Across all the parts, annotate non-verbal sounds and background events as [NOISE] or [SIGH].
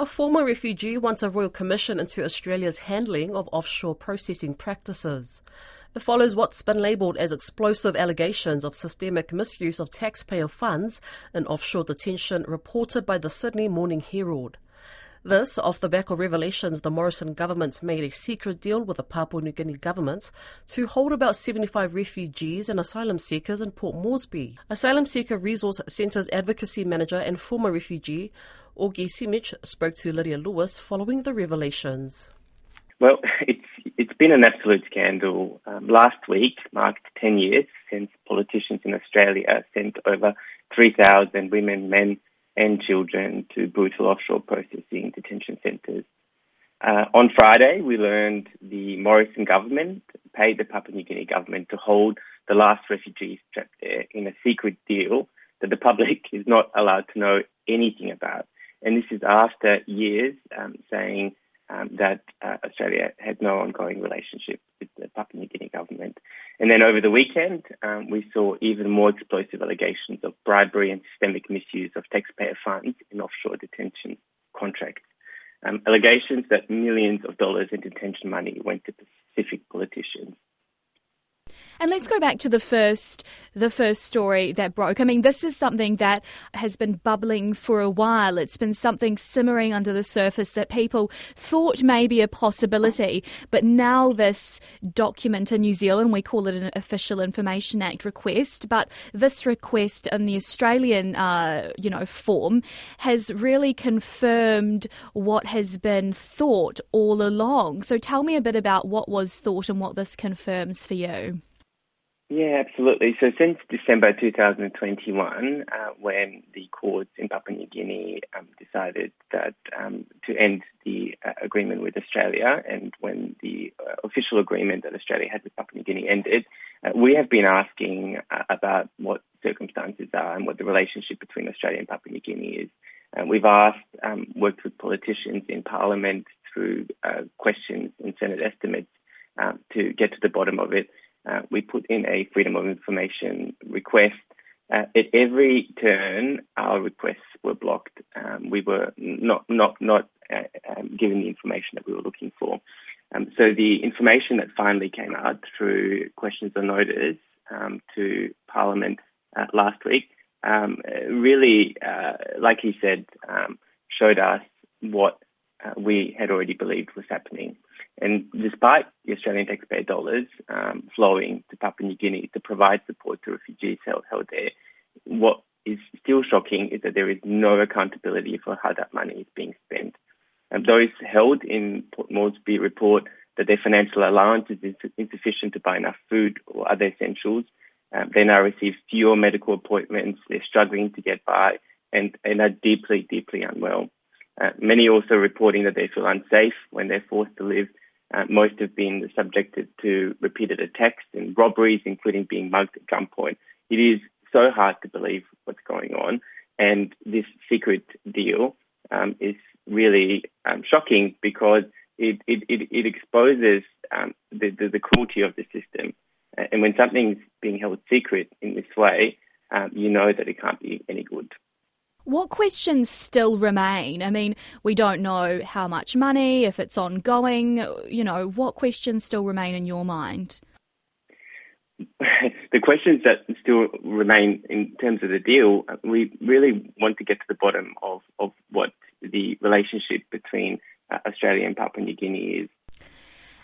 A former refugee wants a royal commission into Australia's handling of offshore processing practices. It follows what's been labelled as explosive allegations of systemic misuse of taxpayer funds in offshore detention reported by the Sydney Morning Herald. This off the back of revelations the Morrison government made a secret deal with the Papua New Guinea government to hold about 75 refugees and asylum seekers in Port Moresby. Asylum Seeker Resource Centre's advocacy manager and former refugee Ogy Simic spoke to Lydia Lewis following the revelations. Well, [LAUGHS] it's it's been an absolute scandal. Um, last week marked 10 years since politicians in Australia sent over 3,000 women, men, and children to brutal offshore processing detention centres. Uh, on Friday, we learned the Morrison government paid the Papua New Guinea government to hold the last refugees trapped there in a secret deal that the public [LAUGHS] is not allowed to know anything about. And this is after years um, saying um, that uh, Australia had no ongoing relationship with the Papua New Guinea government. And then over the weekend, um, we saw even more explosive allegations of bribery and systemic misuse of taxpayer funds in offshore detention contracts. Um, allegations that millions of dollars in detention money went to Pacific politicians. And let's go back to the first the first story that broke. I mean, this is something that has been bubbling for a while. It's been something simmering under the surface that people thought may be a possibility, but now this document in New Zealand, we call it an Official Information Act request, but this request in the Australian, uh, you know, form has really confirmed what has been thought all along. So tell me a bit about what was thought and what this confirms for you. Yeah, absolutely. So since December 2021, uh, when the courts in Papua New Guinea um, decided that um, to end the uh, agreement with Australia, and when the uh, official agreement that Australia had with Papua New Guinea ended, uh, we have been asking uh, about what circumstances are and what the relationship between Australia and Papua New Guinea is. And we've asked, um, worked with politicians in Parliament through uh, questions and Senate estimates um, to get to the bottom of it uh, we put in a freedom of information request. Uh, at every turn, our requests were blocked. Um, we were not not not uh, um, given the information that we were looking for. Um, so the information that finally came out through questions or notice um, to Parliament uh, last week um, really, uh, like he said, um, showed us what uh, we had already believed was happening. And despite the Australian taxpayer dollars um, flowing to Papua New Guinea to provide support to refugees held, held there, what is still shocking is that there is no accountability for how that money is being spent. And those held in Port Moresby report that their financial allowance is insufficient to buy enough food or other essentials. Um, they now receive fewer medical appointments. They're struggling to get by and, and are deeply, deeply unwell. Uh, many also reporting that they feel unsafe when they're forced to live uh, most have been subjected to repeated attacks and robberies, including being mugged at gunpoint. It is so hard to believe what's going on. And this secret deal um, is really um, shocking because it, it, it, it exposes um, the, the, the, cruelty of the system. And when something's being held secret in this way, um, you know that it can't be any good. What questions still remain? I mean, we don't know how much money, if it's ongoing, you know, what questions still remain in your mind? [LAUGHS] the questions that still remain in terms of the deal, we really want to get to the bottom of, of what the relationship between uh, Australia and Papua New Guinea is.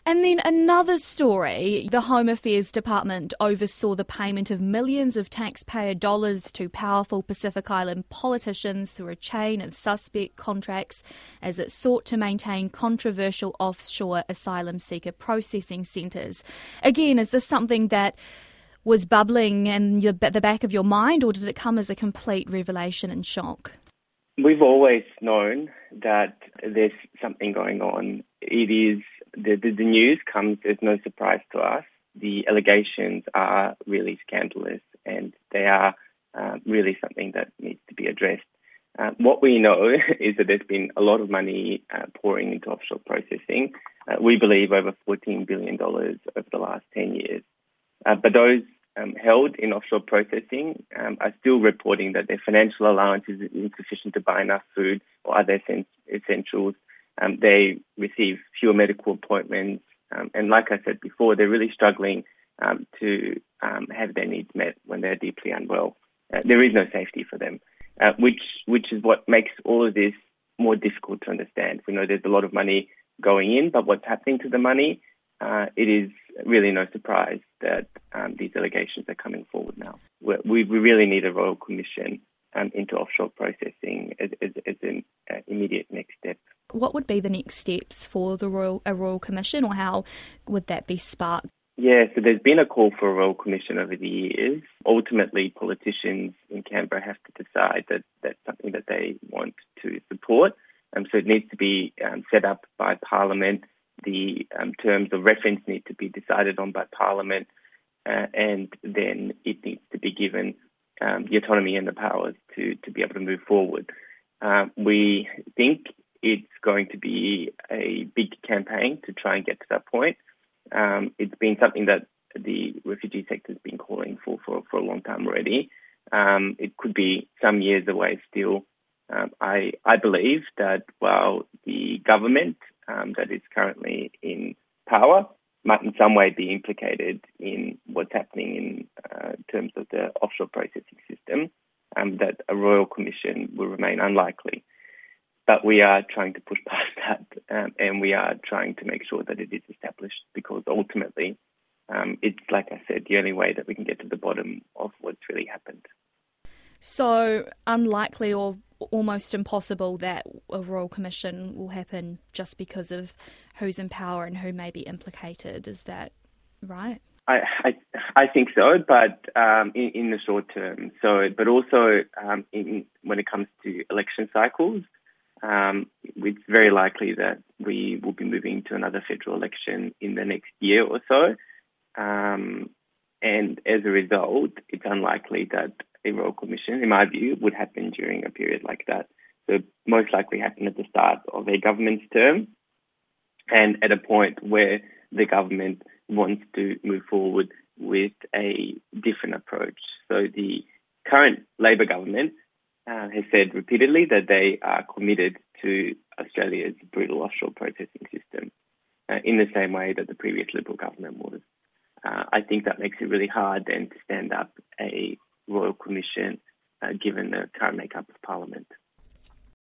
And then another story the Home Affairs Department oversaw the payment of millions of taxpayer dollars to powerful Pacific Island politicians through a chain of suspect contracts as it sought to maintain controversial offshore asylum seeker processing centres. Again, is this something that was bubbling in your, the back of your mind, or did it come as a complete revelation and shock? We've always known that there's something going on. It is the, the, the news comes as no surprise to us. The allegations are really scandalous and they are uh, really something that needs to be addressed. Uh, what we know [LAUGHS] is that there's been a lot of money uh, pouring into offshore processing. Uh, we believe over $14 billion over the last 10 years. Uh, but those um, held in offshore processing um, are still reporting that their financial allowance is insufficient to buy enough food or other essentials. Um, they receive fewer medical appointments. Um, and like I said before, they're really struggling um, to um, have their needs met when they're deeply unwell. Uh, there is no safety for them, uh, which, which is what makes all of this more difficult to understand. We know there's a lot of money going in, but what's happening to the money, uh, it is really no surprise that um, these allegations are coming forward now. We, we really need a royal commission um, into offshore processing as, as, as an uh, immediate next step. What would be the next steps for the royal a royal commission, or how would that be sparked? Yeah, so there's been a call for a royal commission over the years. Ultimately, politicians in Canberra have to decide that that's something that they want to support. Um, so it needs to be um, set up by Parliament the um, terms of reference need to be decided on by Parliament, uh, and then it needs to be given um, the autonomy and the powers to, to be able to move forward. Uh, we think it's going to be a big campaign to try and get to that point. Um, it's been something that the refugee sector has been calling for, for for a long time already. Um, it could be some years away still. Um, I I believe that while the government um, that is currently in power might in some way be implicated in what's happening in uh, terms of the offshore processing system, um, that a royal commission will remain unlikely. But we are trying to push past [LAUGHS] that um, and we are trying to make sure that it is established because ultimately um, it's, like I said, the only way that we can get to the bottom of what's really happened. So, unlikely or almost impossible that a royal commission will happen just because of who's in power and who may be implicated. Is that right? I I, I think so, but um, in, in, the short term. So, but also um, in, when it comes to election cycles, um, it's very likely that we will be moving to another federal election in the next year or so. Um, and as a result, it's unlikely that a royal commission, in my view, would happen during a period like that. So most likely happen at the start of a government's term and at a point where the government wants to move forward with a different approach. So the current Labor government uh, has said repeatedly that they are committed to Australia's brutal offshore processing system uh, in the same way that the previous Liberal government was. Uh, I think that makes it really hard then to stand up a royal commission uh, given the current makeup of parliament.